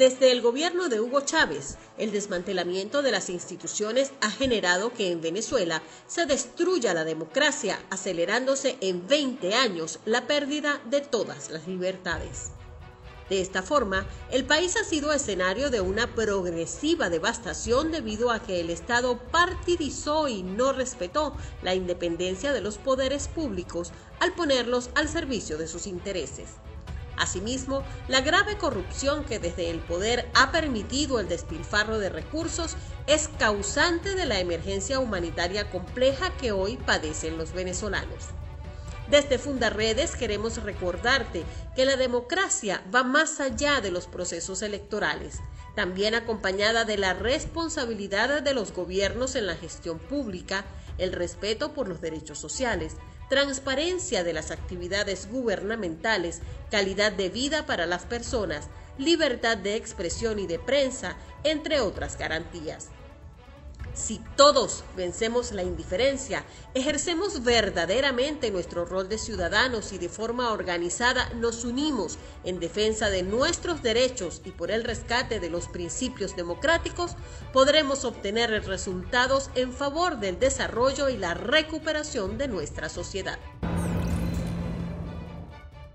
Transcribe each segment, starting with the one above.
Desde el gobierno de Hugo Chávez, el desmantelamiento de las instituciones ha generado que en Venezuela se destruya la democracia, acelerándose en 20 años la pérdida de todas las libertades. De esta forma, el país ha sido escenario de una progresiva devastación debido a que el Estado partidizó y no respetó la independencia de los poderes públicos al ponerlos al servicio de sus intereses. Asimismo, la grave corrupción que desde el poder ha permitido el despilfarro de recursos es causante de la emergencia humanitaria compleja que hoy padecen los venezolanos. Desde Fundaredes queremos recordarte que la democracia va más allá de los procesos electorales, también acompañada de la responsabilidad de los gobiernos en la gestión pública, el respeto por los derechos sociales, transparencia de las actividades gubernamentales, calidad de vida para las personas, libertad de expresión y de prensa, entre otras garantías. Si todos vencemos la indiferencia, ejercemos verdaderamente nuestro rol de ciudadanos y de forma organizada nos unimos en defensa de nuestros derechos y por el rescate de los principios democráticos, podremos obtener resultados en favor del desarrollo y la recuperación de nuestra sociedad.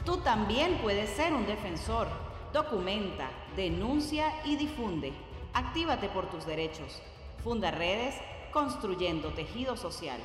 Tú también puedes ser un defensor. Documenta, denuncia y difunde. Actívate por tus derechos. Funda Redes, construyendo tejido social.